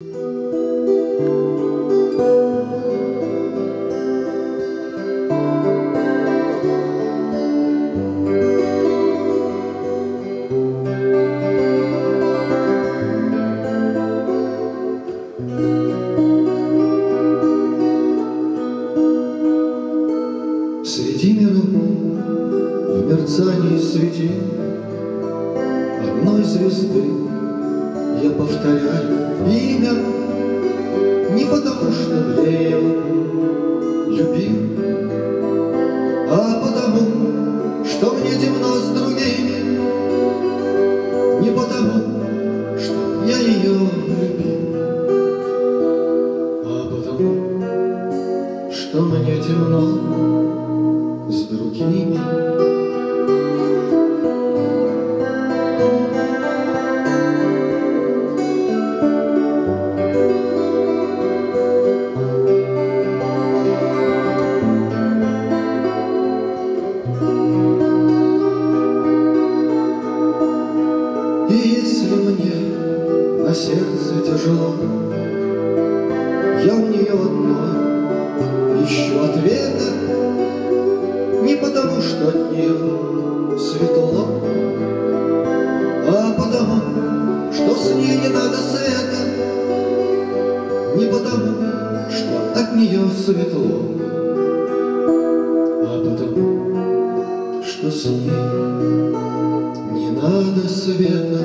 Среди миров в мерцании свети Одной звезды я повторяю имя Не потому, что я любим, А потому, что мне темно с другими, Не потому, что я ее любил, А потому, что мне темно с другими. И если мне на сердце тяжело, Я у нее одной ищу ответа, Не потому, что от нее светло, А потому, что с ней не надо света, Не потому, что от нее светло, А потому, что с ней надо света.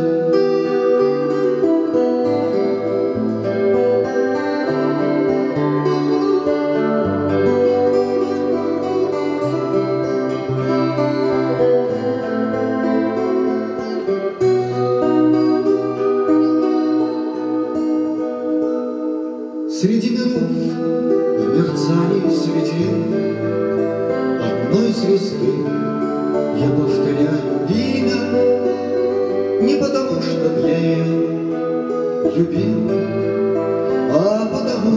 Среди миров в мерцании светил Одной звезды я повторяю имя потому, что я ее любил, а потому,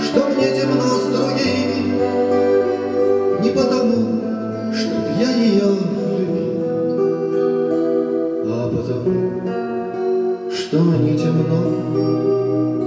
что мне темно с другими, не потому, что я ее любил, а потому, что мне темно.